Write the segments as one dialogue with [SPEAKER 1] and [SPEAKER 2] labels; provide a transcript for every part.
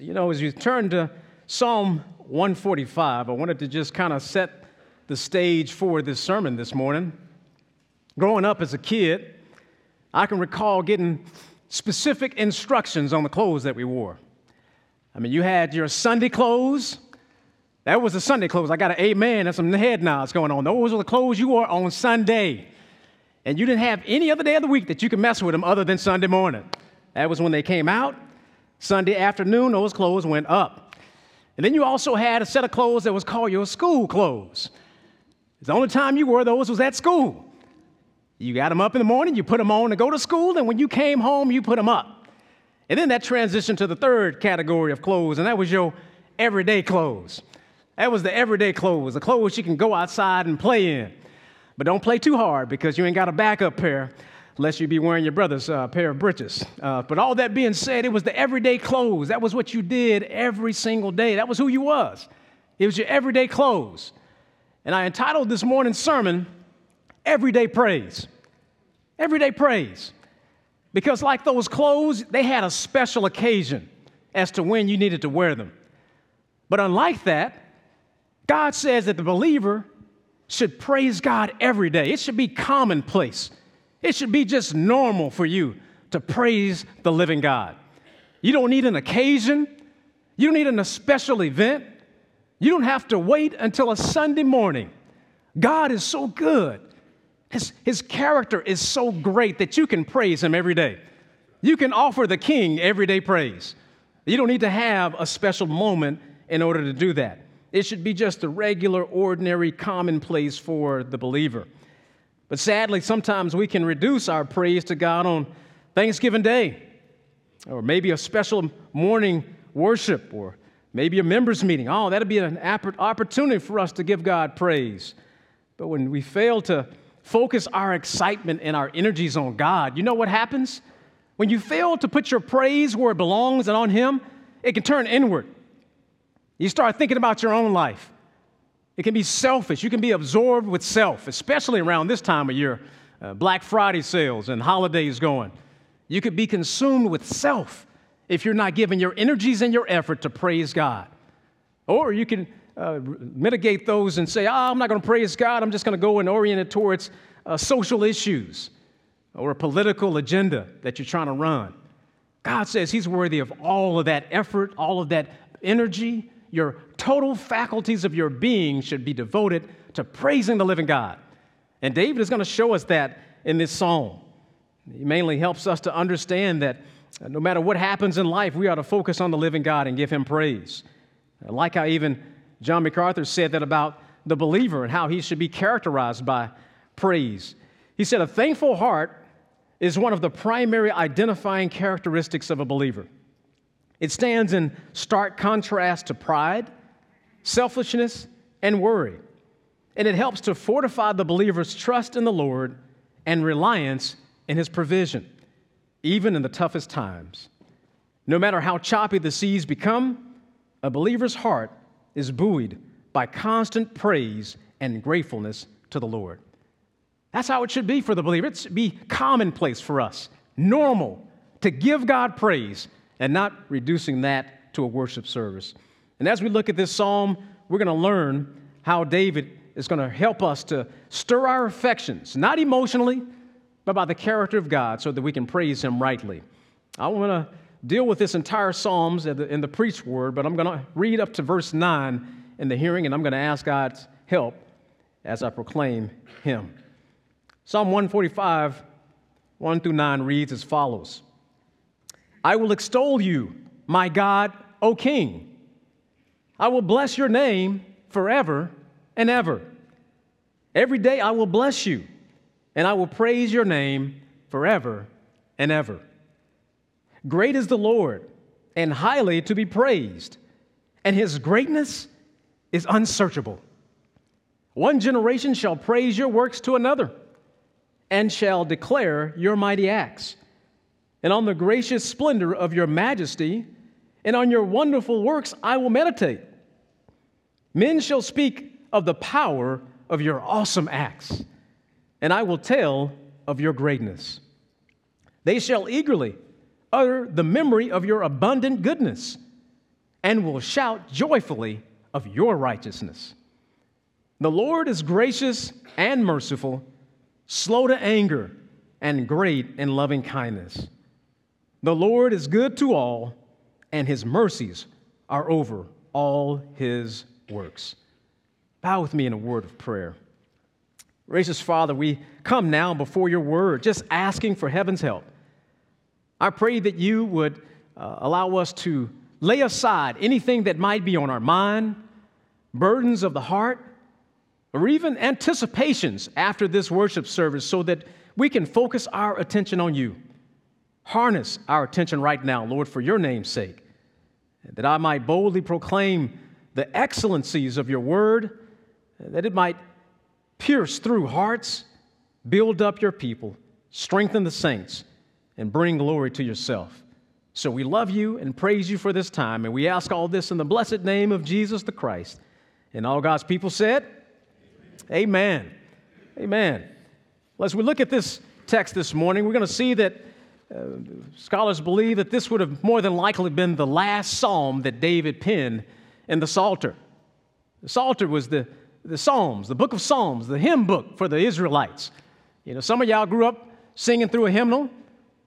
[SPEAKER 1] You know, as you turn to Psalm 145, I wanted to just kind of set the stage for this sermon this morning. Growing up as a kid, I can recall getting specific instructions on the clothes that we wore. I mean, you had your Sunday clothes. That was the Sunday clothes. I got an amen and some head nods going on. Those were the clothes you wore on Sunday. And you didn't have any other day of the week that you could mess with them other than Sunday morning. That was when they came out. Sunday afternoon, those clothes went up. And then you also had a set of clothes that was called your school clothes. The only time you wore those was at school. You got them up in the morning, you put them on to go to school, and when you came home, you put them up. And then that transitioned to the third category of clothes, and that was your everyday clothes. That was the everyday clothes, the clothes you can go outside and play in. But don't play too hard because you ain't got a backup pair lest you be wearing your brother's uh, pair of breeches. Uh, but all that being said, it was the everyday clothes. That was what you did every single day. That was who you was. It was your everyday clothes. And I entitled this morning's sermon, Everyday Praise. Everyday Praise. Because, like those clothes, they had a special occasion as to when you needed to wear them. But unlike that, God says that the believer should praise God every day. It should be commonplace. It should be just normal for you to praise the living God. You don't need an occasion, you don't need a special event. You don't have to wait until a Sunday morning. God is so good. His, his character is so great that you can praise Him every day. You can offer the King everyday praise. You don't need to have a special moment in order to do that. It should be just a regular, ordinary, commonplace for the believer. But sadly, sometimes we can reduce our praise to God on Thanksgiving Day, or maybe a special morning worship, or maybe a members' meeting. Oh, that'd be an opportunity for us to give God praise. But when we fail to focus our excitement and our energies on God, you know what happens? When you fail to put your praise where it belongs and on Him, it can turn inward. You start thinking about your own life. It can be selfish. You can be absorbed with self, especially around this time of year, uh, Black Friday sales and holidays going. You could be consumed with self if you're not giving your energies and your effort to praise God. Or you can uh, mitigate those and say, oh, I'm not going to praise God. I'm just going to go and orient it towards uh, social issues or a political agenda that you're trying to run. God says He's worthy of all of that effort, all of that energy, your total faculties of your being should be devoted to praising the living God. And David is going to show us that in this psalm. He mainly helps us to understand that uh, no matter what happens in life, we ought to focus on the living God and give him praise. Uh, like how even John MacArthur said that about the believer and how he should be characterized by praise. He said, A thankful heart is one of the primary identifying characteristics of a believer. It stands in stark contrast to pride, selfishness, and worry. And it helps to fortify the believer's trust in the Lord and reliance in his provision, even in the toughest times. No matter how choppy the seas become, a believer's heart is buoyed by constant praise and gratefulness to the Lord. That's how it should be for the believer. It should be commonplace for us, normal, to give God praise and not reducing that to a worship service. And as we look at this psalm, we're going to learn how David is going to help us to stir our affections, not emotionally, but by the character of God, so that we can praise Him rightly. I want to deal with this entire Psalms in the, in the word, but I'm going to read up to verse 9 in the hearing, and I'm going to ask God's help as I proclaim Him. Psalm 145, 1 through 9 reads as follows I will extol you, my God, O King. I will bless your name forever and ever. Every day I will bless you, and I will praise your name forever and ever. Great is the Lord, and highly to be praised, and his greatness is unsearchable. One generation shall praise your works to another, and shall declare your mighty acts and on the gracious splendor of your majesty, and on your wonderful works I will meditate. Men shall speak of the power of your awesome acts, and I will tell of your greatness. They shall eagerly utter the memory of your abundant goodness and will shout joyfully of your righteousness. The Lord is gracious and merciful, slow to anger, and great in loving kindness. The Lord is good to all, and his mercies are over all his works. Bow with me in a word of prayer. Gracious Father, we come now before your word, just asking for heaven's help. I pray that you would uh, allow us to lay aside anything that might be on our mind, burdens of the heart, or even anticipations after this worship service so that we can focus our attention on you. Harness our attention right now, Lord, for your name's sake, that I might boldly proclaim the excellencies of your word, that it might pierce through hearts, build up your people, strengthen the saints, and bring glory to yourself. So we love you and praise you for this time, and we ask all this in the blessed name of Jesus the Christ. And all God's people said, Amen. Amen. Amen. Well, as we look at this text this morning, we're going to see that uh, scholars believe that this would have more than likely been the last psalm that David penned in the Psalter. The Psalter was the the Psalms, the book of Psalms, the hymn book for the Israelites. You know, some of y'all grew up singing through a hymnal.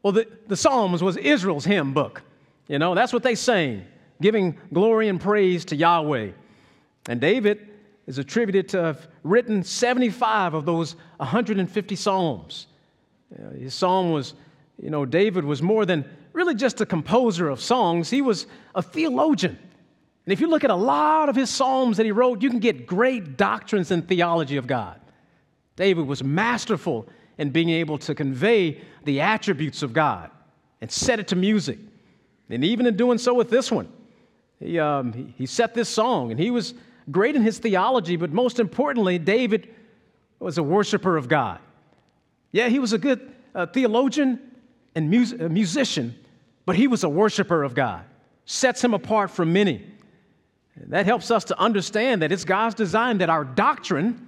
[SPEAKER 1] Well, the, the Psalms was Israel's hymn book. You know, that's what they sang, giving glory and praise to Yahweh. And David is attributed to have written 75 of those 150 Psalms. You know, his psalm was, you know, David was more than really just a composer of songs, he was a theologian. And if you look at a lot of his Psalms that he wrote, you can get great doctrines and theology of God. David was masterful in being able to convey the attributes of God and set it to music. And even in doing so with this one, he, um, he, set this song, and he was great in his theology, but most importantly, David was a worshiper of God. Yeah, he was a good uh, theologian and mus- musician, but he was a worshiper of God. Sets him apart from many. That helps us to understand that it's God's design that our doctrine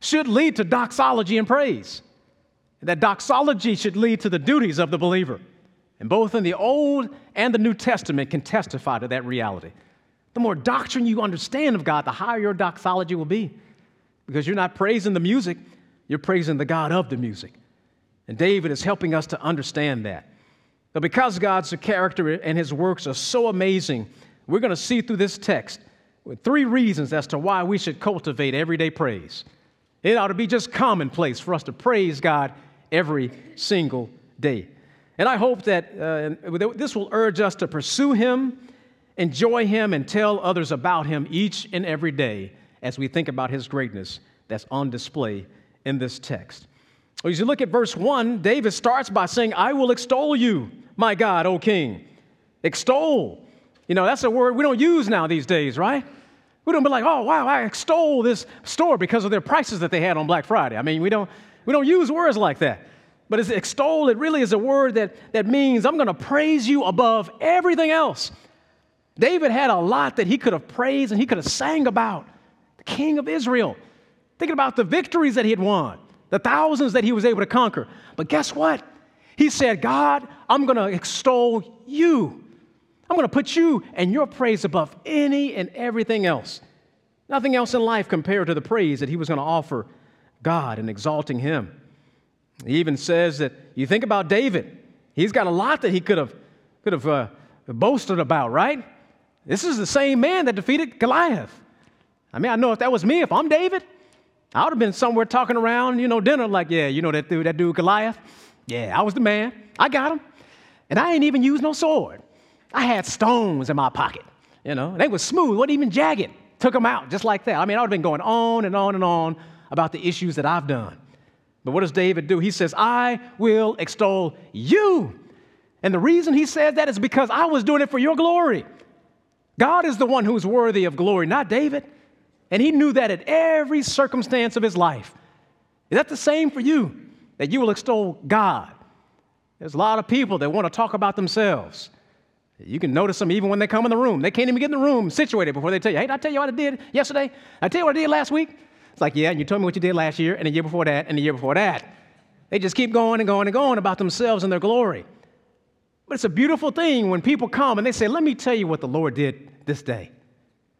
[SPEAKER 1] should lead to doxology and praise. And that doxology should lead to the duties of the believer. And both in the Old and the New Testament can testify to that reality. The more doctrine you understand of God, the higher your doxology will be. Because you're not praising the music, you're praising the God of the music. And David is helping us to understand that. But because God's character and his works are so amazing, we're going to see through this text with three reasons as to why we should cultivate everyday praise. It ought to be just commonplace for us to praise God every single day. And I hope that uh, this will urge us to pursue Him, enjoy Him, and tell others about Him each and every day as we think about His greatness that's on display in this text. As you look at verse 1, David starts by saying, I will extol you, my God, O King. Extol. You know, that's a word we don't use now these days, right? We don't be like, oh, wow, I extol this store because of their prices that they had on Black Friday. I mean, we don't, we don't use words like that. But it's extol, it really is a word that, that means I'm going to praise you above everything else. David had a lot that he could have praised and he could have sang about. The king of Israel, thinking about the victories that he had won, the thousands that he was able to conquer. But guess what? He said, God, I'm going to extol you. I'm going to put you and your praise above any and everything else. Nothing else in life compared to the praise that he was going to offer God and exalting him. He even says that you think about David, he's got a lot that he could have, could have uh, boasted about, right? This is the same man that defeated Goliath. I mean, I know if that was me, if I'm David, I would have been somewhere talking around, you know, dinner, like, yeah, you know that dude, that dude Goliath? Yeah, I was the man. I got him. And I ain't even used no sword. I had stones in my pocket. You know, they were smooth, wasn't even jagged. Took them out just like that. I mean, I would have been going on and on and on about the issues that I've done. But what does David do? He says, I will extol you. And the reason he says that is because I was doing it for your glory. God is the one who's worthy of glory, not David. And he knew that at every circumstance of his life. Is that the same for you? That you will extol God? There's a lot of people that want to talk about themselves. You can notice them even when they come in the room. They can't even get in the room situated before they tell you, hey, did I tell you what I did yesterday? I tell you what I did last week? It's like, yeah, and you told me what you did last year, and the year before that, and the year before that. They just keep going and going and going about themselves and their glory. But it's a beautiful thing when people come and they say, let me tell you what the Lord did this day.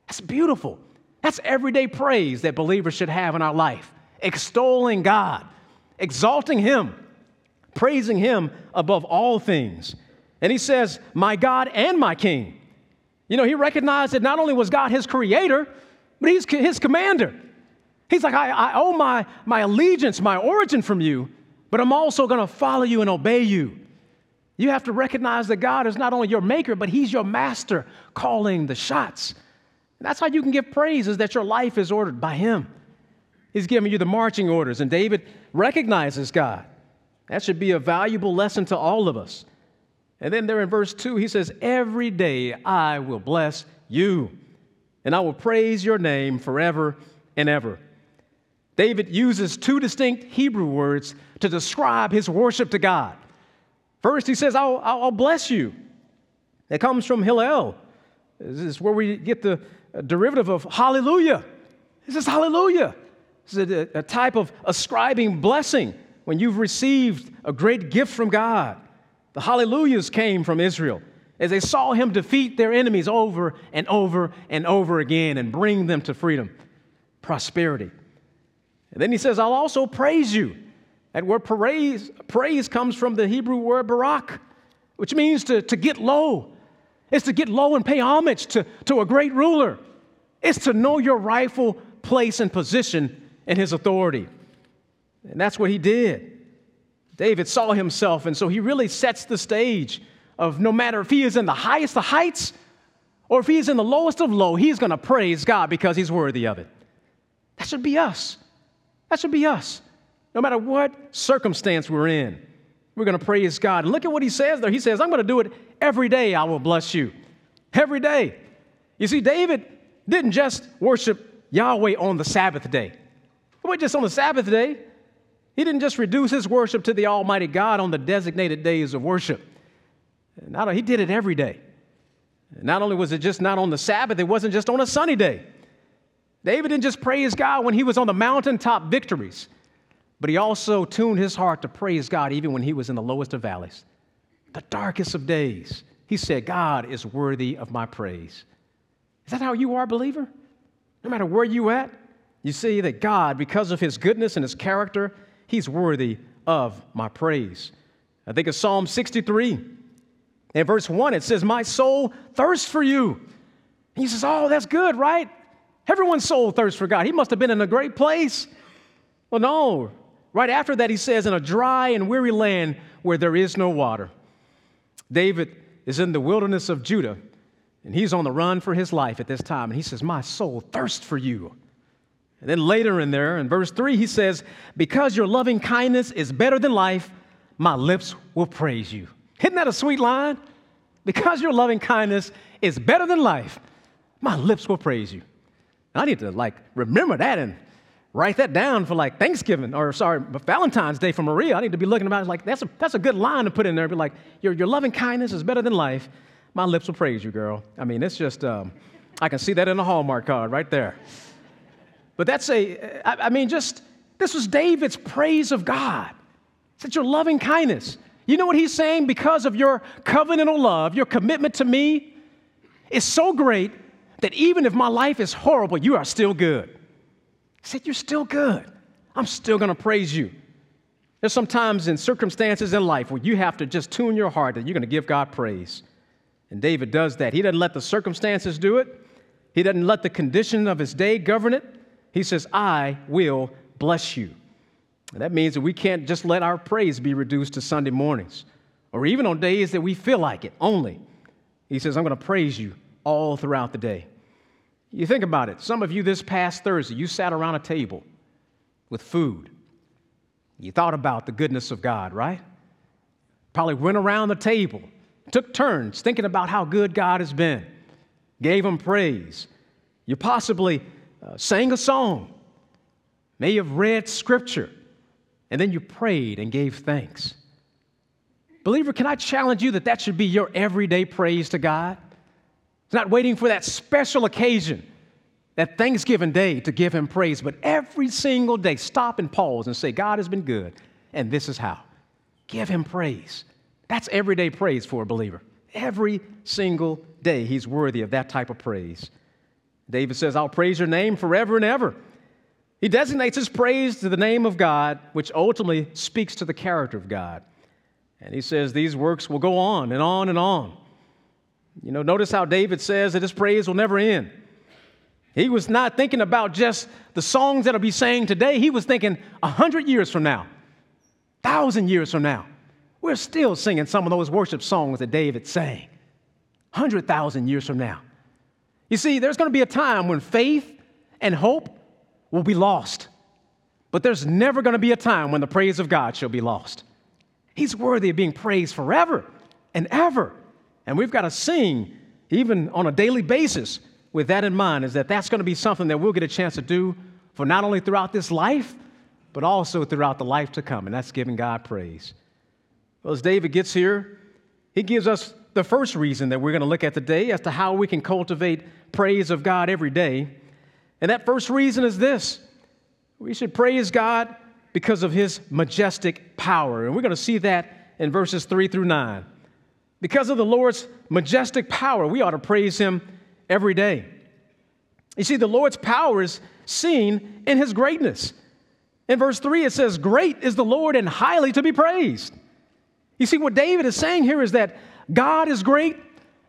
[SPEAKER 1] That's beautiful. That's everyday praise that believers should have in our life. Extolling God, exalting Him, praising Him above all things. And he says, My God and my King. You know, he recognized that not only was God his creator, but he's his commander. He's like, I, I owe my, my allegiance, my origin from you, but I'm also going to follow you and obey you. You have to recognize that God is not only your maker, but he's your master calling the shots. That's how you can give praise, is that your life is ordered by him. He's giving you the marching orders, and David recognizes God. That should be a valuable lesson to all of us. And then there in verse 2, he says, Every day I will bless you, and I will praise your name forever and ever. David uses two distinct Hebrew words to describe his worship to God. First, he says, I'll, I'll bless you. It comes from Hillel. This is where we get the derivative of hallelujah. This is hallelujah. This is a, a type of ascribing blessing when you've received a great gift from God. The hallelujahs came from Israel as they saw him defeat their enemies over and over and over again and bring them to freedom, prosperity. And then he says, I'll also praise you. And where praise, praise comes from the Hebrew word barak, which means to, to get low. It's to get low and pay homage to, to a great ruler. It's to know your rightful place and position in his authority. And that's what he did. David saw himself, and so he really sets the stage of no matter if he is in the highest of heights or if he is in the lowest of low, he's going to praise God because he's worthy of it. That should be us. That should be us. No matter what circumstance we're in, we're going to praise God. And look at what he says there. He says, I'm going to do it every day, I will bless you. Every day. You see, David didn't just worship Yahweh on the Sabbath day. It wasn't just on the Sabbath day. He didn't just reduce his worship to the Almighty God on the designated days of worship. Not, he did it every day. Not only was it just not on the Sabbath, it wasn't just on a sunny day. David didn't just praise God when he was on the mountaintop victories, but he also tuned his heart to praise God even when he was in the lowest of valleys, the darkest of days. He said, God is worthy of my praise. Is that how you are, believer? No matter where you at, you see that God, because of his goodness and his character, He's worthy of my praise. I think of Psalm 63. In verse 1, it says, My soul thirsts for you. And he says, Oh, that's good, right? Everyone's soul thirsts for God. He must have been in a great place. Well, no. Right after that, he says, In a dry and weary land where there is no water. David is in the wilderness of Judah, and he's on the run for his life at this time. And he says, My soul thirsts for you. And then later in there, in verse 3, he says, Because your loving kindness is better than life, my lips will praise you. Isn't that a sweet line? Because your loving kindness is better than life, my lips will praise you. I need to like remember that and write that down for like Thanksgiving or sorry, Valentine's Day for Maria. I need to be looking about it like that's a, that's a good line to put in there. Be like, your, your loving kindness is better than life. My lips will praise you, girl. I mean, it's just, um, I can see that in the Hallmark card right there. But that's a, I mean, just, this was David's praise of God. Such your loving kindness. You know what he's saying? Because of your covenantal love, your commitment to me is so great that even if my life is horrible, you are still good. He said, You're still good. I'm still going to praise you. There's sometimes in circumstances in life where you have to just tune your heart that you're going to give God praise. And David does that. He doesn't let the circumstances do it, he doesn't let the condition of his day govern it. He says, I will bless you. And that means that we can't just let our praise be reduced to Sunday mornings or even on days that we feel like it only. He says, I'm going to praise you all throughout the day. You think about it. Some of you this past Thursday, you sat around a table with food. You thought about the goodness of God, right? Probably went around the table, took turns thinking about how good God has been, gave him praise. You possibly uh, sang a song, may have read scripture, and then you prayed and gave thanks. Believer, can I challenge you that that should be your everyday praise to God? It's not waiting for that special occasion, that Thanksgiving day to give Him praise, but every single day, stop and pause and say, God has been good, and this is how. Give Him praise. That's everyday praise for a believer. Every single day, he's worthy of that type of praise. David says, I'll praise your name forever and ever. He designates his praise to the name of God, which ultimately speaks to the character of God. And he says these works will go on and on and on. You know, notice how David says that his praise will never end. He was not thinking about just the songs that'll be sang today. He was thinking a hundred years from now, thousand years from now. We're still singing some of those worship songs that David sang. Hundred thousand years from now. You see, there's going to be a time when faith and hope will be lost. But there's never going to be a time when the praise of God shall be lost. He's worthy of being praised forever and ever. And we've got to sing even on a daily basis with that in mind is that that's going to be something that we'll get a chance to do for not only throughout this life, but also throughout the life to come. And that's giving God praise. Well, as David gets here, he gives us the first reason that we're going to look at today as to how we can cultivate praise of God every day. And that first reason is this we should praise God because of his majestic power. And we're going to see that in verses 3 through 9. Because of the Lord's majestic power, we ought to praise him every day. You see, the Lord's power is seen in his greatness. In verse 3, it says, Great is the Lord and highly to be praised. You see, what David is saying here is that God is great,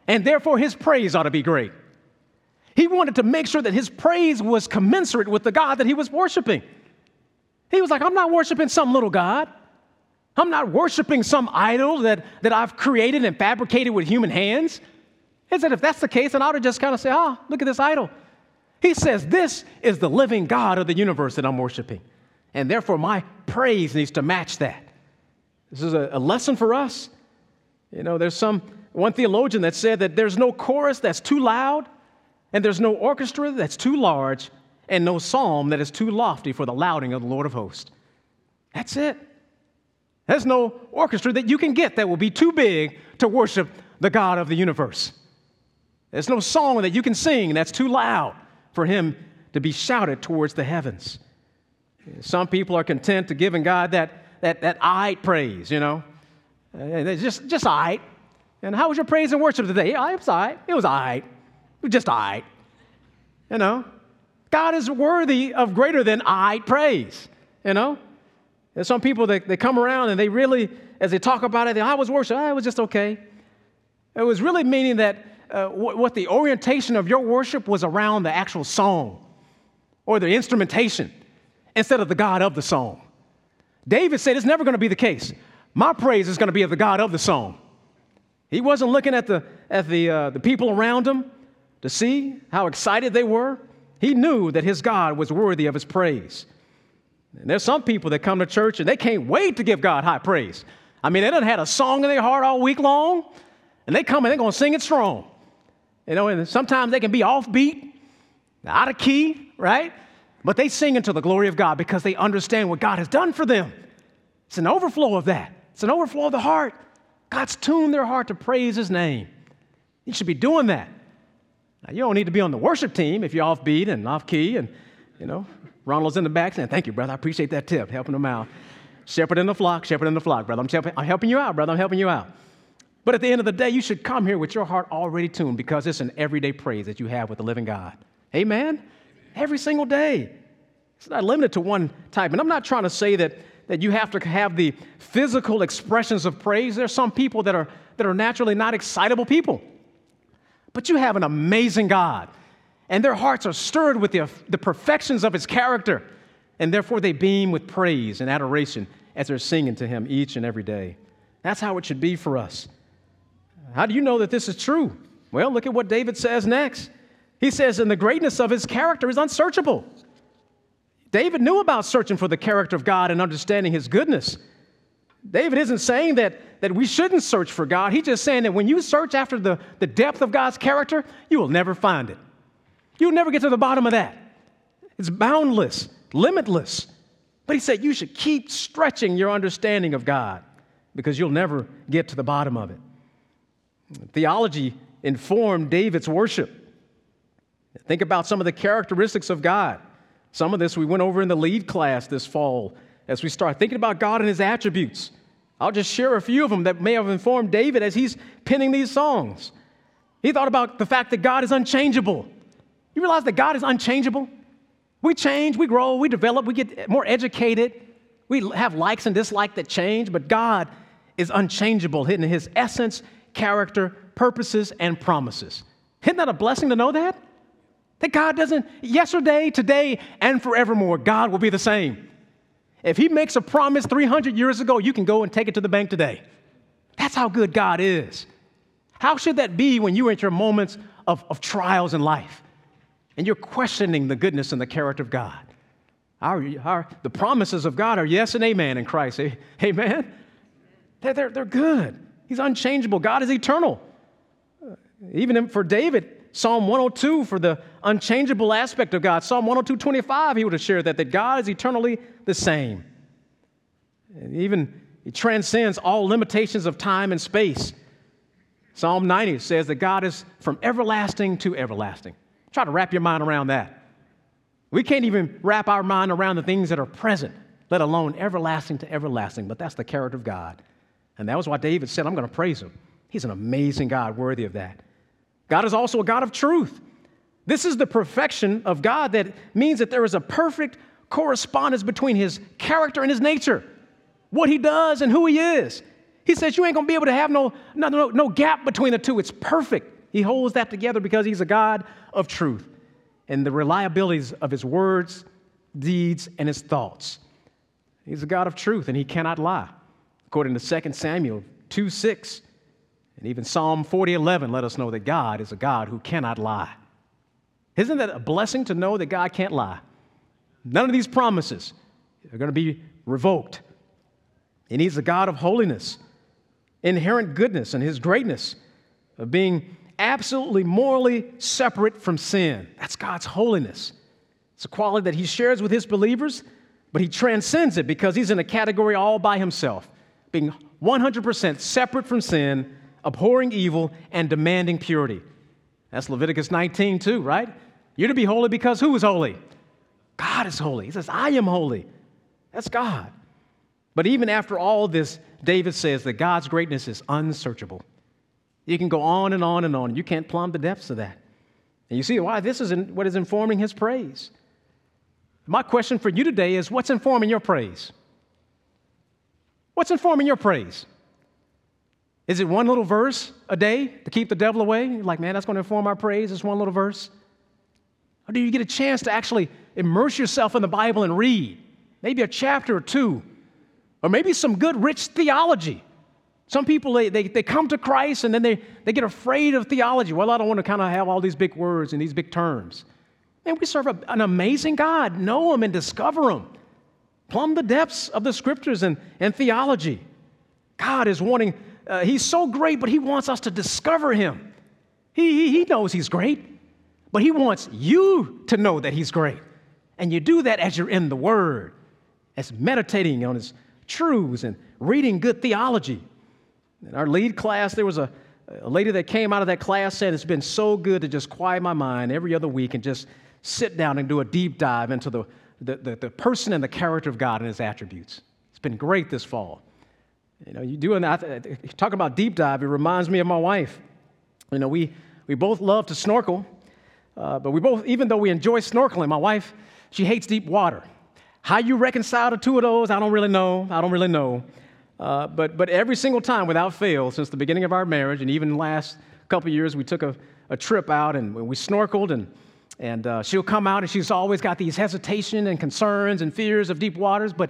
[SPEAKER 1] and therefore his praise ought to be great. He wanted to make sure that his praise was commensurate with the God that he was worshiping. He was like, I'm not worshiping some little God. I'm not worshiping some idol that, that I've created and fabricated with human hands. He said, if that's the case, then I ought to just kind of say, oh, look at this idol. He says, this is the living God of the universe that I'm worshiping. And therefore, my praise needs to match that. This is a, a lesson for us. You know, there's some one theologian that said that there's no chorus that's too loud, and there's no orchestra that's too large, and no psalm that is too lofty for the lauding of the Lord of hosts. That's it. There's no orchestra that you can get that will be too big to worship the God of the universe. There's no song that you can sing that's too loud for him to be shouted towards the heavens. Some people are content to giving God that, that, that I praise, you know. Uh, just, just I. And how was your praise and worship today? Yeah, it was I. It was I. It was just I. You know, God is worthy of greater than I praise. You know, there's some people that they come around and they really, as they talk about it, they, I was worship. Oh, it was just okay. It was really meaning that uh, what the orientation of your worship was around the actual song or the instrumentation instead of the God of the song. David said it's never going to be the case. My praise is going to be of the God of the song. He wasn't looking at the, at the, uh, the people around him to see how excited they were. He knew that his God was worthy of his praise. And there's some people that come to church and they can't wait to give God high praise. I mean, they done had a song in their heart all week long, and they come and they're going to sing it strong. You know, and sometimes they can be offbeat, out of key, right? But they sing into the glory of God because they understand what God has done for them. It's an overflow of that. It's an overflow of the heart. God's tuned their heart to praise His name. You should be doing that. Now, you don't need to be on the worship team if you're offbeat and off key, and you know, Ronald's in the back saying, "Thank you, brother. I appreciate that tip, helping them out." Shepherd in the flock, shepherd in the flock, brother. I'm, helping, I'm helping you out, brother. I'm helping you out. But at the end of the day, you should come here with your heart already tuned because it's an everyday praise that you have with the living God. Amen? Every single day. It's not limited to one type. And I'm not trying to say that, that you have to have the physical expressions of praise. There's some people that are, that are naturally not excitable people. But you have an amazing God, and their hearts are stirred with the, the perfections of His character, and therefore they beam with praise and adoration as they're singing to Him each and every day. That's how it should be for us. How do you know that this is true? Well, look at what David says next. He says, and the greatness of his character is unsearchable. David knew about searching for the character of God and understanding his goodness. David isn't saying that, that we shouldn't search for God. He's just saying that when you search after the, the depth of God's character, you will never find it. You'll never get to the bottom of that. It's boundless, limitless. But he said you should keep stretching your understanding of God because you'll never get to the bottom of it. Theology informed David's worship. Think about some of the characteristics of God. Some of this we went over in the lead class this fall as we start thinking about God and his attributes. I'll just share a few of them that may have informed David as he's penning these songs. He thought about the fact that God is unchangeable. You realize that God is unchangeable? We change, we grow, we develop, we get more educated, we have likes and dislikes that change, but God is unchangeable hidden in his essence, character, purposes, and promises. Isn't that a blessing to know that? That God doesn't, yesterday, today, and forevermore, God will be the same. If He makes a promise 300 years ago, you can go and take it to the bank today. That's how good God is. How should that be when you're at your moments of, of trials in life and you're questioning the goodness and the character of God? Our, our, the promises of God are yes and amen in Christ. Amen? They're, they're, they're good. He's unchangeable. God is eternal. Uh, even for David, Psalm 102 for the unchangeable aspect of God. Psalm 102, 25, he would have shared that, that God is eternally the same. And even he transcends all limitations of time and space. Psalm 90 says that God is from everlasting to everlasting. Try to wrap your mind around that. We can't even wrap our mind around the things that are present, let alone everlasting to everlasting, but that's the character of God. And that was why David said, I'm going to praise him. He's an amazing God, worthy of that. God is also a God of truth. This is the perfection of God that means that there is a perfect correspondence between his character and his nature, what he does and who he is. He says you ain't gonna be able to have no, no, no, no gap between the two. It's perfect. He holds that together because he's a God of truth and the reliabilities of his words, deeds, and his thoughts. He's a God of truth and he cannot lie. According to 2 Samuel 2 6, and even Psalm 40 11 let us know that God is a God who cannot lie. Isn't that a blessing to know that God can't lie? None of these promises are going to be revoked. And He's a God of holiness, inherent goodness, and His greatness of being absolutely morally separate from sin. That's God's holiness. It's a quality that He shares with His believers, but He transcends it because He's in a category all by Himself, being 100% separate from sin abhorring evil, and demanding purity. That's Leviticus 19, too, right? You're to be holy because who is holy? God is holy. He says, I am holy. That's God. But even after all this, David says that God's greatness is unsearchable. You can go on and on and on. You can't plumb the depths of that. And you see why this is what is informing his praise. My question for you today is what's informing your praise? What's informing your praise? Is it one little verse a day to keep the devil away? You're like, man, that's going to inform our praise, It's one little verse. Or do you get a chance to actually immerse yourself in the Bible and read? Maybe a chapter or two, or maybe some good, rich theology. Some people, they, they, they come to Christ and then they, they get afraid of theology. Well, I don't want to kind of have all these big words and these big terms. Man, we serve a, an amazing God. Know Him and discover Him. Plumb the depths of the scriptures and, and theology. God is wanting uh, he's so great, but he wants us to discover him. He, he, he knows he's great, but he wants you to know that he's great. And you do that as you're in the Word, as meditating on his truths and reading good theology. In our lead class, there was a, a lady that came out of that class said, It's been so good to just quiet my mind every other week and just sit down and do a deep dive into the, the, the, the person and the character of God and his attributes. It's been great this fall. You know, you doing that, talk about deep dive, it reminds me of my wife. You know, we, we both love to snorkel, uh, but we both, even though we enjoy snorkeling, my wife, she hates deep water. How you reconcile the two of those, I don't really know. I don't really know. Uh, but, but every single time, without fail, since the beginning of our marriage, and even last couple years, we took a, a trip out and we snorkeled, and, and uh, she'll come out and she's always got these hesitation and concerns and fears of deep waters. But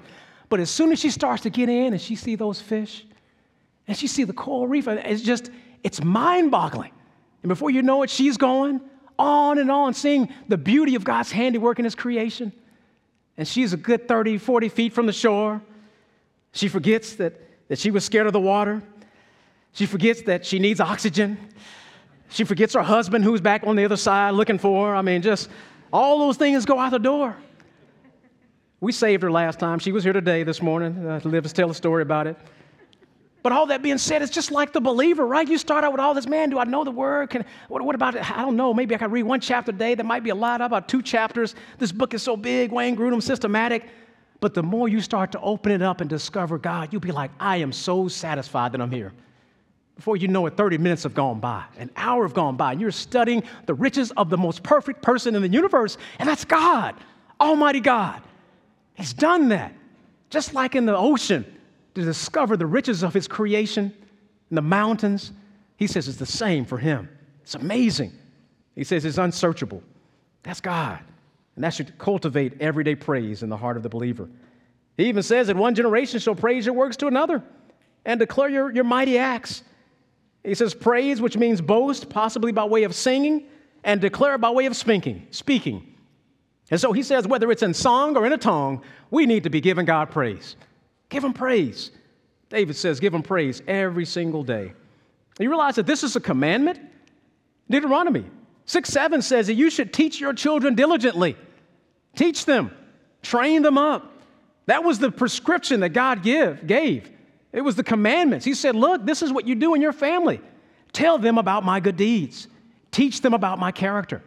[SPEAKER 1] but as soon as she starts to get in and she see those fish, and she see the coral reef, it's just, it's mind-boggling. And before you know it, she's going on and on, seeing the beauty of God's handiwork in his creation. And she's a good 30, 40 feet from the shore. She forgets that, that she was scared of the water. She forgets that she needs oxygen. She forgets her husband who's back on the other side looking for her. I mean, just all those things go out the door. We saved her last time. She was here today, this morning. Uh, live to tell a story about it. But all that being said, it's just like the believer, right? You start out with all this, man, do I know the word? Can, what, what about it? I don't know. Maybe I can read one chapter a day. There might be a lot. How about two chapters? This book is so big, Wayne Grudem, systematic. But the more you start to open it up and discover God, you'll be like, I am so satisfied that I'm here. Before you know it, 30 minutes have gone by, an hour have gone by, and you're studying the riches of the most perfect person in the universe, and that's God, Almighty God. He's done that. Just like in the ocean, to discover the riches of His creation and the mountains, He says it's the same for Him. It's amazing. He says it's unsearchable. That's God. And that should cultivate everyday praise in the heart of the believer. He even says that one generation shall praise your works to another and declare your, your mighty acts. He says praise, which means boast, possibly by way of singing, and declare by way of speaking. speaking. And so he says, whether it's in song or in a tongue, we need to be giving God praise. Give him praise. David says, give him praise every single day. You realize that this is a commandment? Deuteronomy 6 7 says that you should teach your children diligently. Teach them, train them up. That was the prescription that God give, gave. It was the commandments. He said, Look, this is what you do in your family. Tell them about my good deeds, teach them about my character.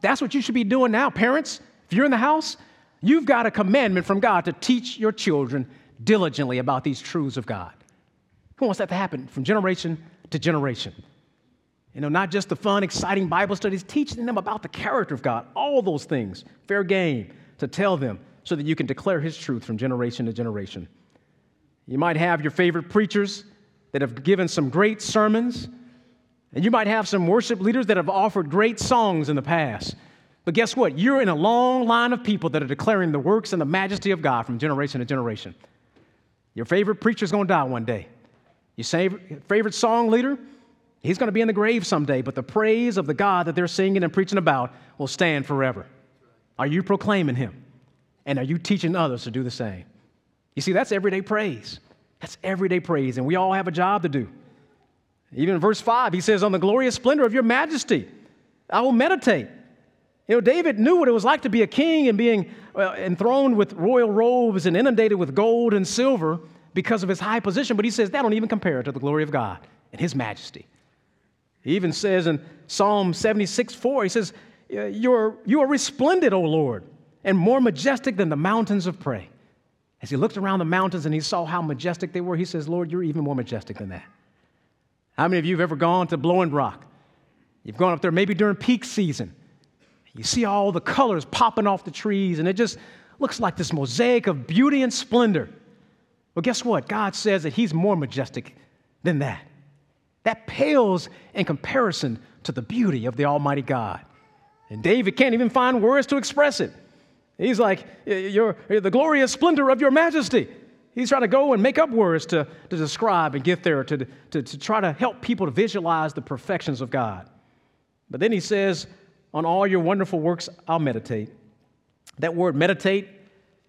[SPEAKER 1] That's what you should be doing now. Parents, if you're in the house, you've got a commandment from God to teach your children diligently about these truths of God. Who wants that to happen from generation to generation? You know, not just the fun, exciting Bible studies, teaching them about the character of God, all those things, fair game to tell them so that you can declare His truth from generation to generation. You might have your favorite preachers that have given some great sermons, and you might have some worship leaders that have offered great songs in the past. But guess what? You're in a long line of people that are declaring the works and the majesty of God from generation to generation. Your favorite preacher's gonna die one day. Your favorite song leader, He's going to be in the grave someday, but the praise of the God that they're singing and preaching about will stand forever. Are you proclaiming Him? And are you teaching others to do the same? You see, that's everyday praise. That's everyday praise, and we all have a job to do. Even in verse 5, he says, On the glorious splendor of your majesty, I will meditate. You know, David knew what it was like to be a king and being uh, enthroned with royal robes and inundated with gold and silver because of his high position, but he says that don't even compare to the glory of God and his majesty. He even says in Psalm 76 4, he says, uh, You're, You are resplendent, O Lord, and more majestic than the mountains of prey. As he looked around the mountains and he saw how majestic they were, he says, Lord, you're even more majestic than that. How many of you have ever gone to Blowing Rock? You've gone up there maybe during peak season. You see all the colors popping off the trees, and it just looks like this mosaic of beauty and splendor. Well, guess what? God says that He's more majestic than that. That pales in comparison to the beauty of the Almighty God. And David can't even find words to express it. He's like, you're the glorious splendor of your majesty. He's trying to go and make up words to, to describe and get there, to, to, to try to help people to visualize the perfections of God. But then he says, On all your wonderful works, I'll meditate. That word meditate,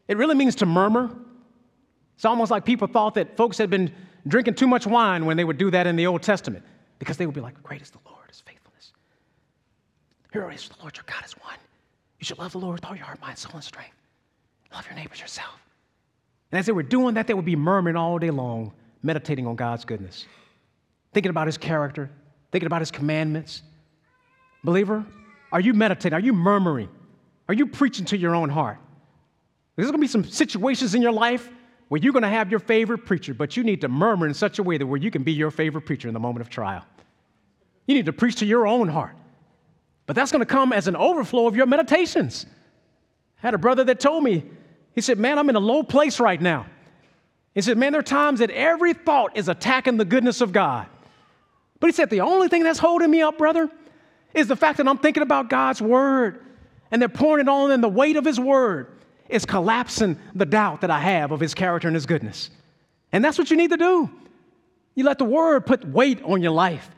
[SPEAKER 1] it really means to murmur. It's almost like people thought that folks had been drinking too much wine when they would do that in the Old Testament because they would be like, Great is the Lord, his faithfulness. Here is the Lord your God is one. You should love the Lord with all your heart, mind, soul, and strength. Love your neighbors yourself. And as they were doing that, they would be murmuring all day long, meditating on God's goodness, thinking about his character, thinking about his commandments. Believer, are you meditating? Are you murmuring? Are you preaching to your own heart? There's going to be some situations in your life where you're going to have your favorite preacher, but you need to murmur in such a way that where you can be your favorite preacher in the moment of trial. You need to preach to your own heart. But that's going to come as an overflow of your meditations. I had a brother that told me, he said, Man, I'm in a low place right now. He said, Man, there are times that every thought is attacking the goodness of God. But he said, The only thing that's holding me up, brother, is the fact that I'm thinking about God's word and they're pouring it on in the weight of his word is collapsing the doubt that I have of his character and his goodness. And that's what you need to do. You let the word put weight on your life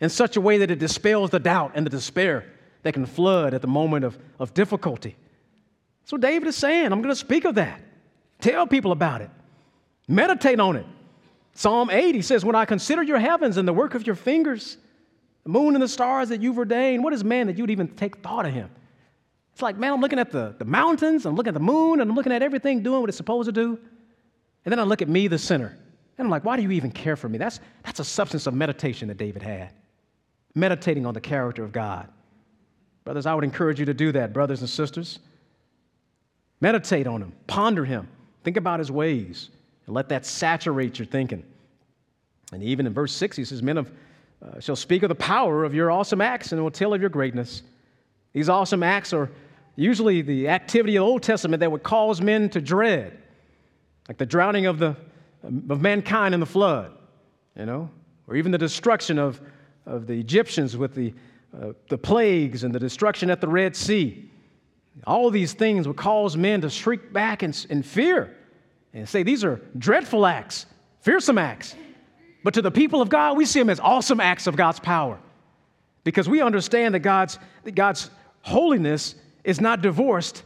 [SPEAKER 1] in such a way that it dispels the doubt and the despair that can flood at the moment of, of difficulty. So David is saying, I'm going to speak of that. Tell people about it. Meditate on it. Psalm 8, he says, When I consider your heavens and the work of your fingers, the moon and the stars that you've ordained, what is man that you'd even take thought of him? It's like, man, I'm looking at the, the mountains, I'm looking at the moon, and I'm looking at everything doing what it's supposed to do. And then I look at me, the sinner. And I'm like, why do you even care for me? That's, that's a substance of meditation that David had. Meditating on the character of God. Brothers, I would encourage you to do that, brothers and sisters. Meditate on Him, ponder Him, Think about his ways and let that saturate your thinking. And even in verse 6, he says, Men of, uh, shall speak of the power of your awesome acts and will tell of your greatness. These awesome acts are usually the activity of the Old Testament that would cause men to dread, like the drowning of, the, of mankind in the flood, you know, or even the destruction of, of the Egyptians with the, uh, the plagues and the destruction at the Red Sea. All these things would cause men to shrink back in, in fear and say, These are dreadful acts, fearsome acts. But to the people of God, we see them as awesome acts of God's power because we understand that God's, that God's holiness is not divorced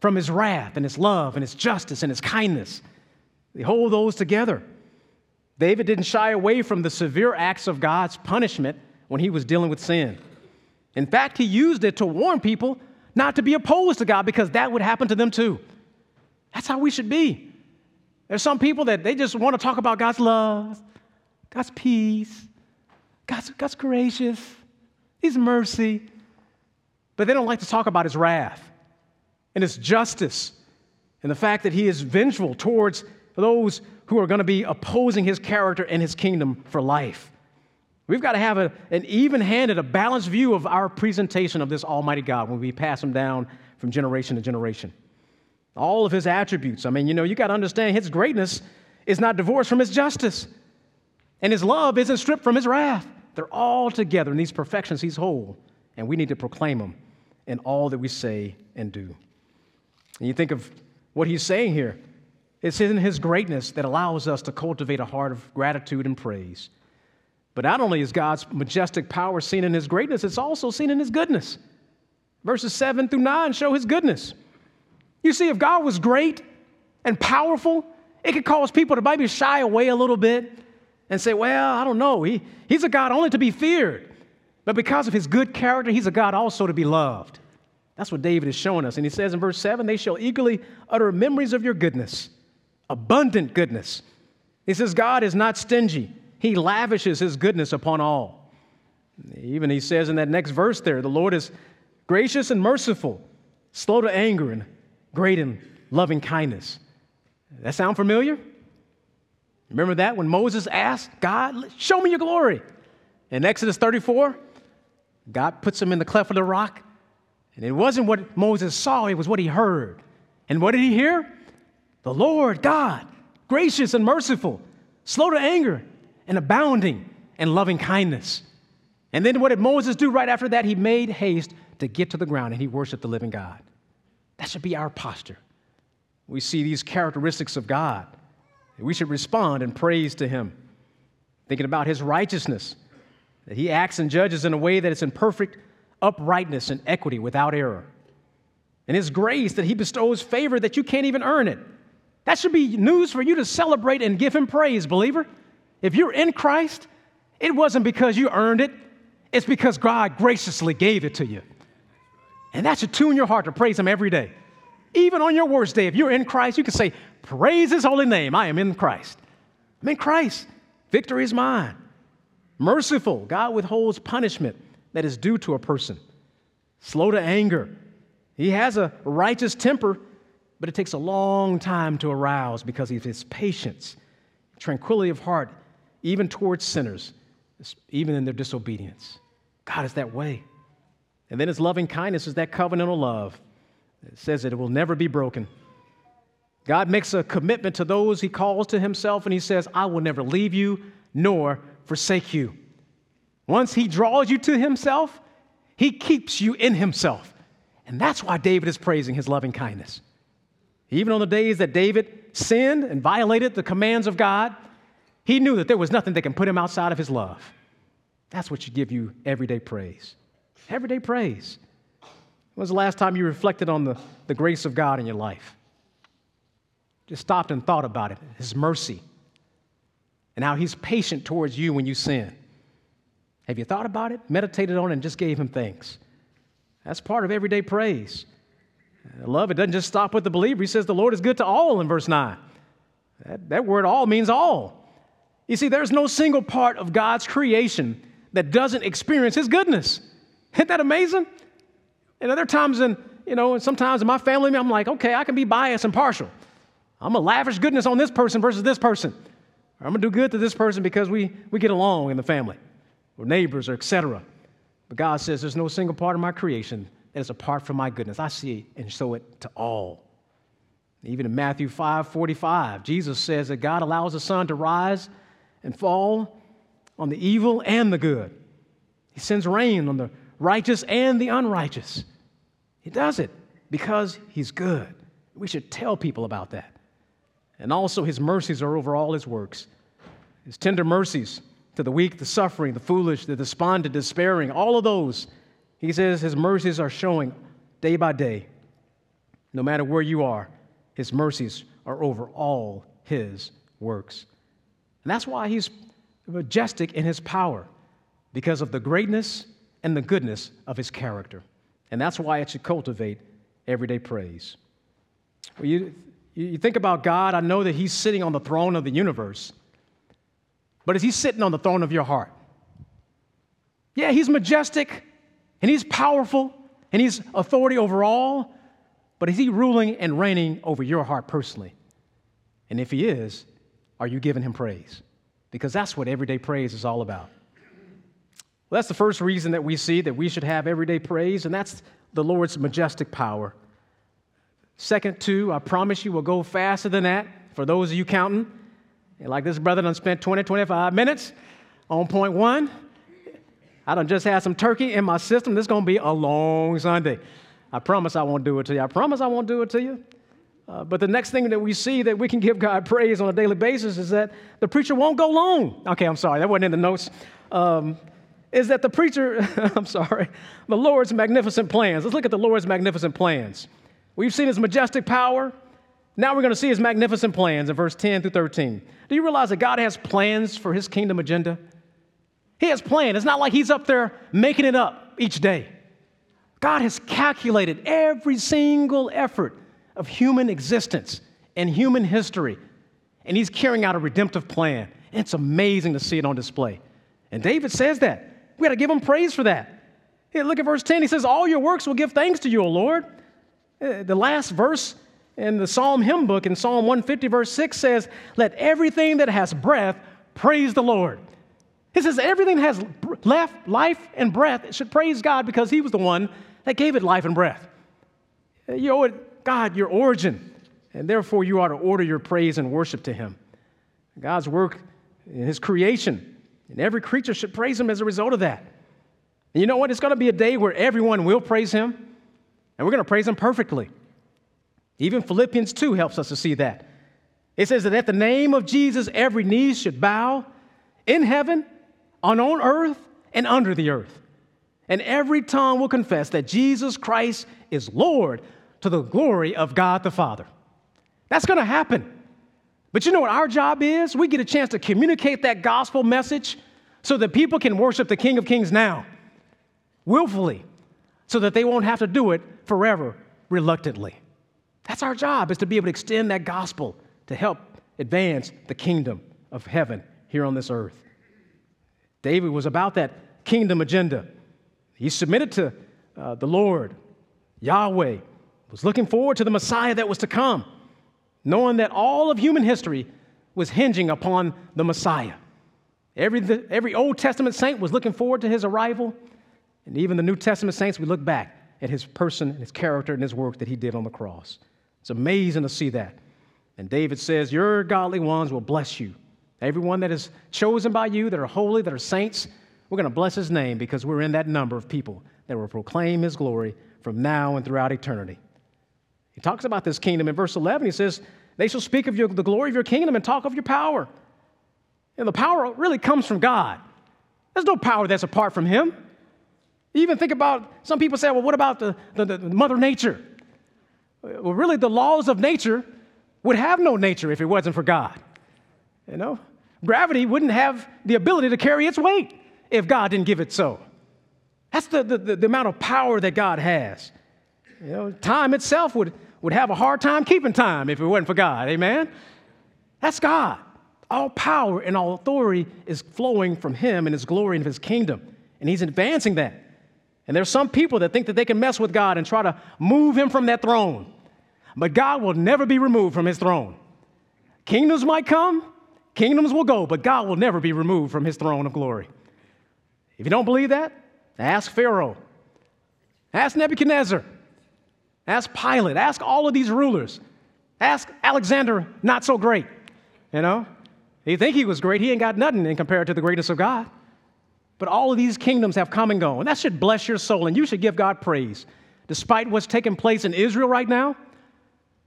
[SPEAKER 1] from his wrath and his love and his justice and his kindness. They hold those together. David didn't shy away from the severe acts of God's punishment when he was dealing with sin. In fact, he used it to warn people not to be opposed to God because that would happen to them too. That's how we should be. There's some people that they just want to talk about God's love, God's peace, God's, God's gracious, His mercy, but they don't like to talk about His wrath and His justice and the fact that He is vengeful towards those who are going to be opposing His character and His kingdom for life. We've got to have a, an even handed, a balanced view of our presentation of this Almighty God when we pass Him down from generation to generation. All of His attributes. I mean, you know, you got to understand His greatness is not divorced from His justice, and His love isn't stripped from His wrath. They're all together in these perfections He's whole, and we need to proclaim them in all that we say and do. And you think of what He's saying here. It's in His greatness that allows us to cultivate a heart of gratitude and praise. But not only is God's majestic power seen in his greatness, it's also seen in his goodness. Verses 7 through 9 show his goodness. You see, if God was great and powerful, it could cause people to maybe shy away a little bit and say, well, I don't know. He, he's a God only to be feared. But because of his good character, he's a God also to be loved. That's what David is showing us. And he says in verse 7 they shall eagerly utter memories of your goodness, abundant goodness. He says, God is not stingy. He lavishes his goodness upon all. Even he says in that next verse there, the Lord is gracious and merciful, slow to anger, and great in loving kindness. That sound familiar? Remember that when Moses asked God, Show me your glory. In Exodus 34, God puts him in the cleft of the rock, and it wasn't what Moses saw, it was what he heard. And what did he hear? The Lord God, gracious and merciful, slow to anger, and abounding in loving kindness. And then what did Moses do right after that? He made haste to get to the ground and he worshiped the living God. That should be our posture. We see these characteristics of God. We should respond in praise to him, thinking about his righteousness, that he acts and judges in a way that is in perfect uprightness and equity without error. And his grace that he bestows favor that you can't even earn it. That should be news for you to celebrate and give him praise, believer. If you're in Christ, it wasn't because you earned it, it's because God graciously gave it to you. And that should tune your heart to praise Him every day. Even on your worst day, if you're in Christ, you can say, Praise His holy name. I am in Christ. I'm in Christ. Victory is mine. Merciful. God withholds punishment that is due to a person. Slow to anger. He has a righteous temper, but it takes a long time to arouse because of his patience, tranquility of heart, even towards sinners, even in their disobedience. God is that way. And then his loving kindness is that covenantal love. It says that it will never be broken. God makes a commitment to those he calls to himself, and he says, I will never leave you nor forsake you. Once he draws you to himself, he keeps you in himself. And that's why David is praising his loving kindness. Even on the days that David sinned and violated the commands of God, he knew that there was nothing that can put him outside of his love. That's what should give you everyday praise. Everyday praise. When was the last time you reflected on the, the grace of God in your life? Just stopped and thought about it, His mercy, and how He's patient towards you when you sin. Have you thought about it, meditated on it, and just gave Him thanks? That's part of everyday praise. Love it doesn't just stop with the believer. He says the Lord is good to all in verse 9. That, that word all means all. You see, there's no single part of God's creation that doesn't experience His goodness. Isn't that amazing? And other times, in, you know, and sometimes in my family, I'm like, okay, I can be biased and partial. I'm to lavish goodness on this person versus this person. I'm going to do good to this person because we, we get along in the family or neighbors or etc. But God says there's no single part of my creation that is apart from my goodness. I see it and show it to all. Even in Matthew 5 45, Jesus says that God allows the sun to rise and fall on the evil and the good. He sends rain on the righteous and the unrighteous. He does it because He's good. We should tell people about that. And also, His mercies are over all His works. His tender mercies to the weak, the suffering, the foolish, the despondent, despairing, all of those, He says His mercies are showing day by day. No matter where you are, His mercies are over all His works. And that's why He's majestic in His power, because of the greatness and the goodness of His character. And that's why it should cultivate everyday praise. Well, you, you think about God, I know that He's sitting on the throne of the universe, but is He sitting on the throne of your heart? Yeah, He's majestic and He's powerful and He's authority over all, but is He ruling and reigning over your heart personally? And if He is, are you giving Him praise? Because that's what everyday praise is all about. Well, that's the first reason that we see that we should have everyday praise, and that's the Lord's majestic power. Second, two, I promise you will go faster than that for those of you counting. Like this brother done spent 20, 25 minutes on point one. I done just had some turkey in my system. This is going to be a long Sunday. I promise I won't do it to you. I promise I won't do it to you. Uh, but the next thing that we see that we can give God praise on a daily basis is that the preacher won't go long. Okay, I'm sorry, that wasn't in the notes. Um, is that the preacher, I'm sorry, the Lord's magnificent plans. Let's look at the Lord's magnificent plans. We've seen his majestic power. Now we're going to see his magnificent plans in verse 10 through 13. Do you realize that God has plans for his kingdom agenda? He has plans. It's not like he's up there making it up each day. God has calculated every single effort of human existence and human history, and he's carrying out a redemptive plan. And it's amazing to see it on display. And David says that. We got to give him praise for that. Look at verse 10. He says, All your works will give thanks to you, O Lord. Uh, the last verse in the Psalm hymn book in Psalm 150, verse 6 says, Let everything that has breath praise the Lord. He says, Everything that has left, life and breath should praise God because He was the one that gave it life and breath. Uh, you owe it, God, your origin, and therefore you ought to order your praise and worship to Him. God's work in His creation and every creature should praise him as a result of that. And you know what? It's going to be a day where everyone will praise him, and we're going to praise him perfectly. Even Philippians 2 helps us to see that. It says that at the name of Jesus, every knee should bow in heaven, on, on earth, and under the earth. And every tongue will confess that Jesus Christ is Lord to the glory of God the Father. That's going to happen. But you know what our job is? We get a chance to communicate that gospel message so that people can worship the King of Kings now, willfully, so that they won't have to do it forever reluctantly. That's our job, is to be able to extend that gospel to help advance the kingdom of heaven here on this earth. David was about that kingdom agenda. He submitted to uh, the Lord, Yahweh, was looking forward to the Messiah that was to come knowing that all of human history was hinging upon the Messiah. Every, every Old Testament saint was looking forward to his arrival, and even the New Testament saints, we look back at his person, and his character, and his work that he did on the cross. It's amazing to see that. And David says, Your godly ones will bless you. Everyone that is chosen by you, that are holy, that are saints, we're going to bless his name because we're in that number of people that will proclaim his glory from now and throughout eternity. He talks about this kingdom in verse 11. He says, They shall speak of your, the glory of your kingdom and talk of your power. And the power really comes from God. There's no power that's apart from Him. Even think about some people say, well, what about the, the, the Mother Nature? Well, really, the laws of nature would have no nature if it wasn't for God. You know, gravity wouldn't have the ability to carry its weight if God didn't give it so. That's the, the, the amount of power that God has. You know, time itself would, would have a hard time keeping time if it wasn't for God. Amen? That's God. All power and all authority is flowing from Him and His glory and His kingdom. And He's advancing that. And there's some people that think that they can mess with God and try to move Him from that throne. But God will never be removed from His throne. Kingdoms might come, kingdoms will go, but God will never be removed from his throne of glory. If you don't believe that, ask Pharaoh, ask Nebuchadnezzar, ask Pilate, ask all of these rulers, ask Alexander, not so great. You know, you think he was great, he ain't got nothing in compared to the greatness of God. But all of these kingdoms have come and gone. That should bless your soul, and you should give God praise. Despite what's taking place in Israel right now,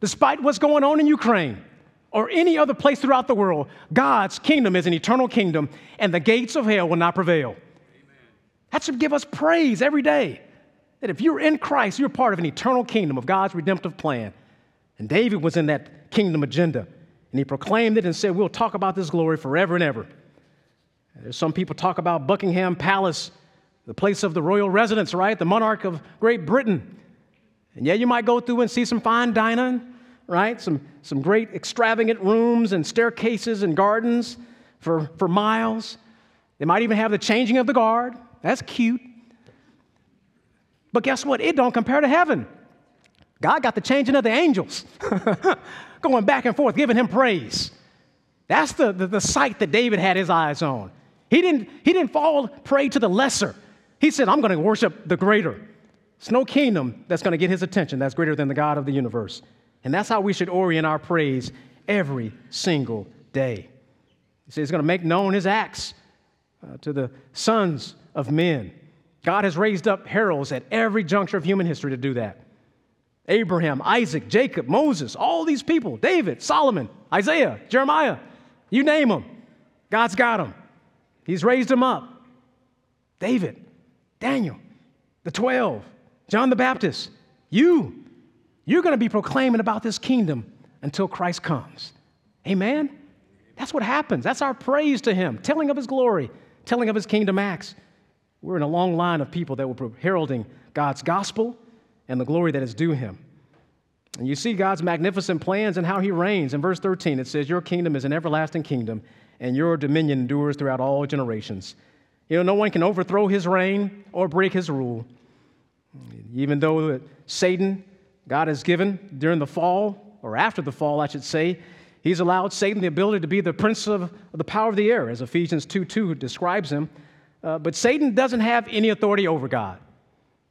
[SPEAKER 1] despite what's going on in Ukraine or any other place throughout the world, God's kingdom is an eternal kingdom, and the gates of hell will not prevail. Amen. That should give us praise every day. That if you're in Christ, you're part of an eternal kingdom of God's redemptive plan. And David was in that kingdom agenda, and he proclaimed it and said, We'll talk about this glory forever and ever. Some people talk about Buckingham Palace, the place of the royal residence, right? The monarch of Great Britain. And yeah, you might go through and see some fine dining, right? Some, some great extravagant rooms and staircases and gardens for, for miles. They might even have the changing of the guard. That's cute. But guess what? It don't compare to heaven. God got the changing of the angels, going back and forth, giving him praise. That's the, the, the sight that David had his eyes on. He didn't, he didn't fall prey to the lesser. He said, I'm going to worship the greater. It's no kingdom that's going to get his attention that's greater than the God of the universe. And that's how we should orient our praise every single day. He says he's going to make known his acts uh, to the sons of men. God has raised up heralds at every juncture of human history to do that. Abraham, Isaac, Jacob, Moses, all these people, David, Solomon, Isaiah, Jeremiah, you name them. God's got them. He's raised them up. David, Daniel, the 12, John the Baptist, you. You're going to be proclaiming about this kingdom until Christ comes. Amen? That's what happens. That's our praise to Him, telling of His glory, telling of His kingdom acts. We're in a long line of people that were heralding God's gospel and the glory that is due Him. And you see God's magnificent plans and how He reigns. In verse 13, it says, Your kingdom is an everlasting kingdom, and your dominion endures throughout all generations. You know, no one can overthrow His reign or break His rule. Even though Satan, God has given during the fall, or after the fall, I should say, He's allowed Satan the ability to be the prince of the power of the air, as Ephesians 2 2 describes him. Uh, but Satan doesn't have any authority over God.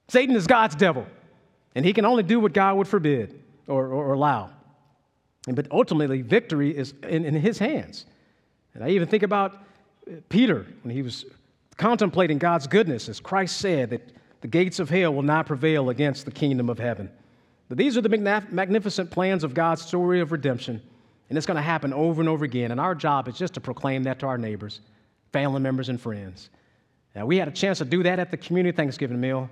[SPEAKER 1] Satan is God's devil, and he can only do what God would forbid or, or allow. But ultimately, victory is in, in his hands. And I even think about uh, Peter when he was contemplating God's goodness, as Christ said that the gates of hell will not prevail against the kingdom of heaven. But these are the magnificent plans of God's story of redemption, and it's going to happen over and over again. And our job is just to proclaim that to our neighbors, family members, and friends. Now, we had a chance to do that at the community Thanksgiving meal.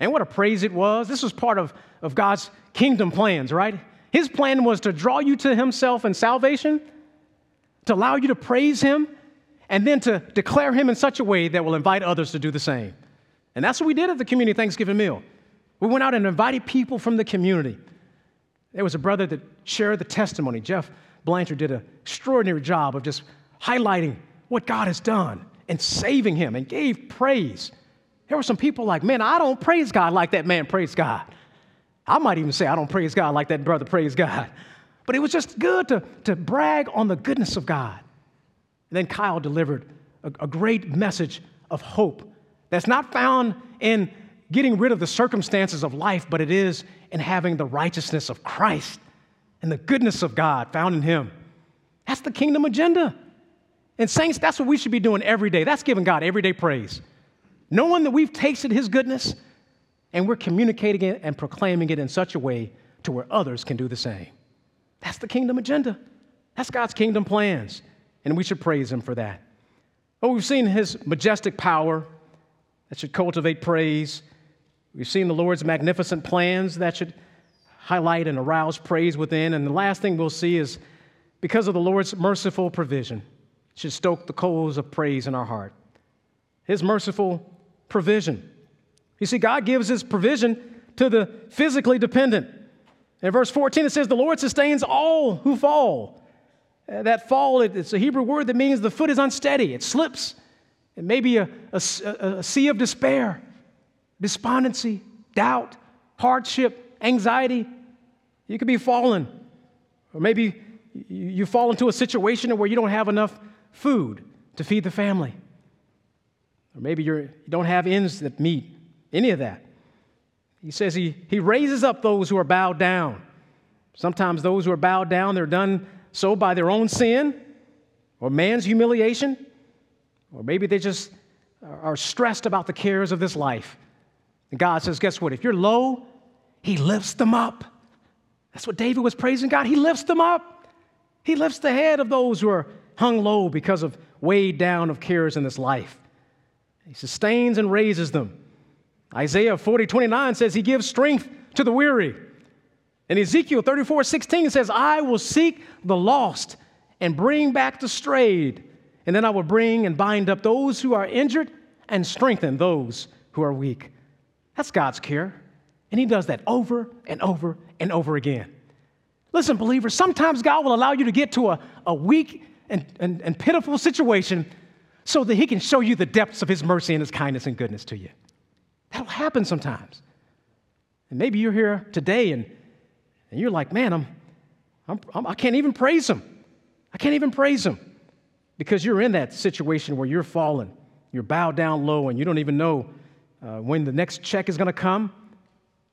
[SPEAKER 1] And what a praise it was. This was part of, of God's kingdom plans, right? His plan was to draw you to Himself in salvation, to allow you to praise Him, and then to declare Him in such a way that will invite others to do the same. And that's what we did at the community Thanksgiving meal. We went out and invited people from the community. There was a brother that shared the testimony. Jeff Blanchard did an extraordinary job of just highlighting what God has done and saving him and gave praise. There were some people like, man, I don't praise God like that man praised God. I might even say I don't praise God like that brother praised God. But it was just good to, to brag on the goodness of God. And then Kyle delivered a, a great message of hope that's not found in getting rid of the circumstances of life, but it is in having the righteousness of Christ and the goodness of God found in Him. That's the kingdom agenda. And, saints, that's what we should be doing every day. That's giving God everyday praise knowing that we've tasted his goodness and we're communicating it and proclaiming it in such a way to where others can do the same. That's the kingdom agenda. That's God's kingdom plans. And we should praise him for that. Oh, we've seen his majestic power that should cultivate praise. We've seen the Lord's magnificent plans that should highlight and arouse praise within. And the last thing we'll see is because of the Lord's merciful provision, should stoke the coals of praise in our heart. His merciful provision. You see, God gives his provision to the physically dependent. In verse 14, it says, The Lord sustains all who fall. Uh, that fall, it's a Hebrew word that means the foot is unsteady, it slips. It may be a, a, a sea of despair, despondency, doubt, hardship, anxiety. You could be fallen, or maybe you fall into a situation where you don't have enough food to feed the family. Or maybe you're, you don't have ends that meet, any of that. He says he, he raises up those who are bowed down. Sometimes those who are bowed down, they're done so by their own sin or man's humiliation, or maybe they just are stressed about the cares of this life. And God says, Guess what? If you're low, He lifts them up. That's what David was praising God. He lifts them up. He lifts the head of those who are hung low because of weighed down of cares in this life. He sustains and raises them. Isaiah 40, 29 says, He gives strength to the weary. And Ezekiel 34, 16 says, I will seek the lost and bring back the strayed. And then I will bring and bind up those who are injured and strengthen those who are weak. That's God's care. And He does that over and over and over again. Listen, believers, sometimes God will allow you to get to a, a weak and, and, and pitiful situation so that He can show you the depths of His mercy and His kindness and goodness to you. That'll happen sometimes. And maybe you're here today and, and you're like, man, I'm, I'm, I'm, I can't even praise Him. I can't even praise Him because you're in that situation where you're fallen, you're bowed down low, and you don't even know uh, when the next check is going to come,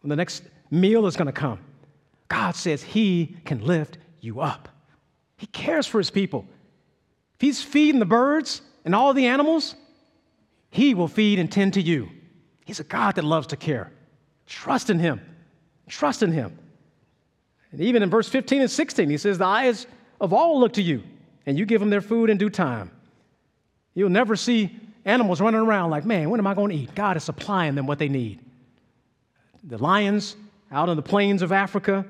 [SPEAKER 1] when the next meal is going to come. God says He can lift you up. He cares for His people. If He's feeding the birds and all the animals, He will feed and tend to you. He's a God that loves to care. Trust in Him. Trust in Him. And even in verse 15 and 16, He says, The eyes of all look to you, and you give them their food in due time. You'll never see animals running around like, man, when am I going to eat? God is supplying them what they need. The lions out on the plains of Africa,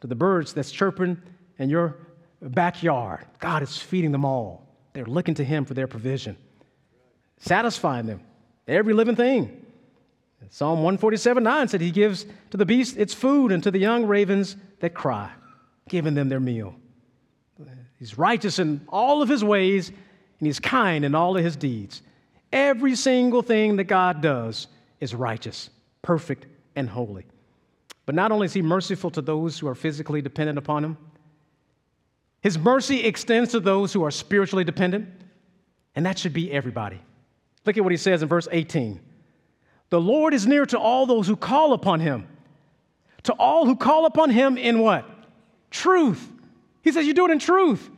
[SPEAKER 1] to the birds that's chirping in your backyard. God is feeding them all. They're looking to Him for their provision, satisfying them, every living thing. Psalm 147 9 said, He gives to the beast its food and to the young ravens that cry, giving them their meal. He's righteous in all of His ways, and He's kind in all of His deeds. Every single thing that God does is righteous, perfect, and holy. But not only is he merciful to those who are physically dependent upon him, his mercy extends to those who are spiritually dependent, and that should be everybody. Look at what he says in verse 18 The Lord is near to all those who call upon him, to all who call upon him in what? Truth. He says, You do it in truth.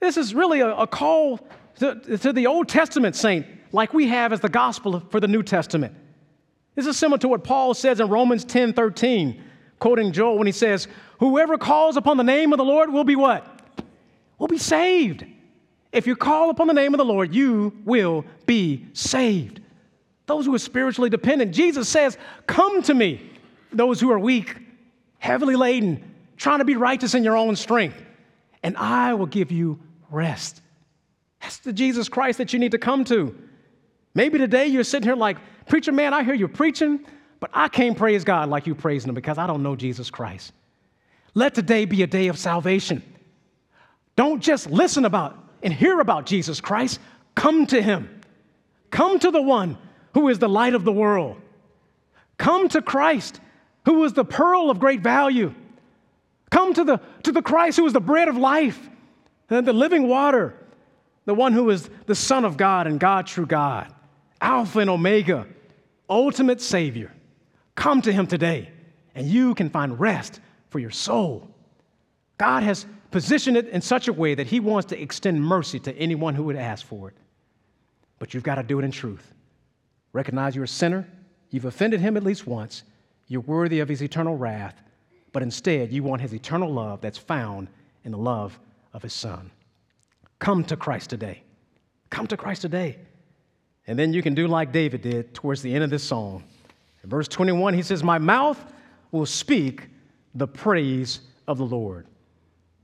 [SPEAKER 1] This is really a, a call to, to the Old Testament saint, like we have as the gospel for the New Testament. This is similar to what Paul says in Romans 10 13, quoting Joel when he says, Whoever calls upon the name of the Lord will be what? Will be saved. If you call upon the name of the Lord, you will be saved. Those who are spiritually dependent, Jesus says, Come to me, those who are weak, heavily laden, trying to be righteous in your own strength, and I will give you rest. That's the Jesus Christ that you need to come to. Maybe today you're sitting here like, Preacher, man, I hear you preaching, but I can't praise God like you praising Him because I don't know Jesus Christ. Let today be a day of salvation. Don't just listen about and hear about Jesus Christ, come to Him. Come to the one who is the light of the world. Come to Christ, who is the pearl of great value. Come to the, to the Christ who is the bread of life and the living water, the one who is the Son of God and God, true God, Alpha and Omega, ultimate Savior. Come to Him today, and you can find rest for your soul. God has positioned it in such a way that He wants to extend mercy to anyone who would ask for it. But you've got to do it in truth. Recognize you're a sinner, you've offended Him at least once, you're worthy of His eternal wrath, but instead you want His eternal love that's found in the love of His Son. Come to Christ today. Come to Christ today. And then you can do like David did towards the end of this song. In verse 21, he says, My mouth will speak the praise of the Lord.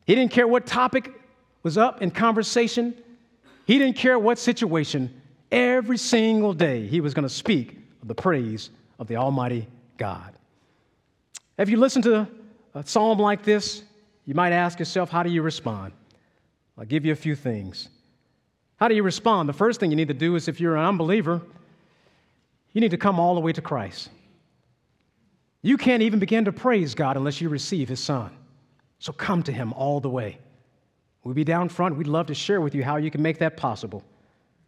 [SPEAKER 1] He didn't care what topic was up in conversation, he didn't care what situation. Every single day, he was going to speak of the praise of the Almighty God. Have you listened to a psalm like this? You might ask yourself, how do you respond? I'll give you a few things. How do you respond? The first thing you need to do is if you're an unbeliever, you need to come all the way to Christ. You can't even begin to praise God unless you receive His Son. So come to Him all the way. We'll be down front. We'd love to share with you how you can make that possible.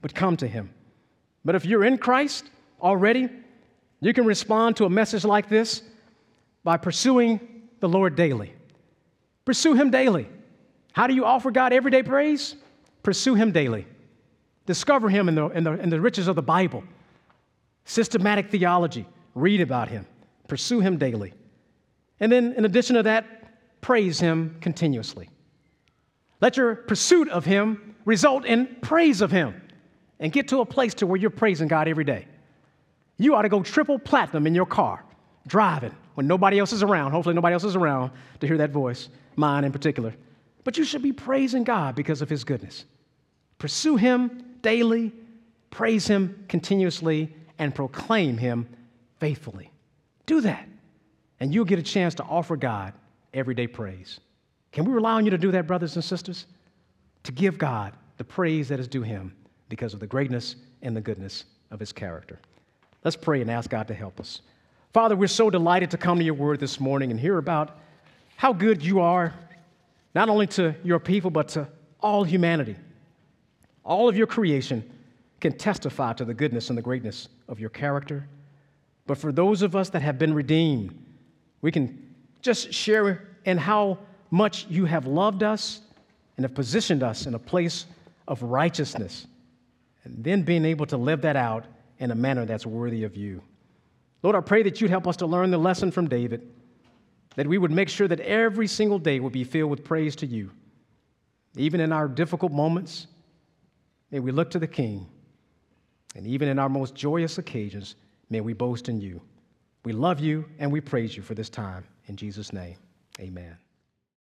[SPEAKER 1] But come to Him. But if you're in Christ already, you can respond to a message like this by pursuing the Lord daily. Pursue Him daily. How do you offer God everyday praise? Pursue Him daily. Discover Him in the, in the, in the riches of the Bible, systematic theology. Read about Him. Pursue Him daily. And then, in addition to that, praise Him continuously. Let your pursuit of Him result in praise of Him and get to a place to where you're praising God every day. You ought to go triple platinum in your car, driving when nobody else is around. Hopefully, nobody else is around to hear that voice, mine in particular. But you should be praising God because of His goodness. Pursue Him daily, praise Him continuously, and proclaim Him faithfully. Do that, and you'll get a chance to offer God everyday praise. Can we rely on you to do that, brothers and sisters? To give God the praise that is due Him because of the greatness and the goodness of His character. Let's pray and ask God to help us. Father, we're so delighted to come to your word this morning and hear about how good you are, not only to your people, but to all humanity. All of your creation can testify to the goodness and the greatness of your character. But for those of us that have been redeemed, we can just share in how much you have loved us and have positioned us in a place of righteousness, and then being able to live that out in a manner that's worthy of you. Lord, I pray that you'd help us to learn the lesson from David, that we would make sure that every single day would be filled with praise to you. Even in our difficult moments, may we look to the King. And even in our most joyous occasions, may we boast in you. We love you and we praise you for this time. In Jesus' name, amen.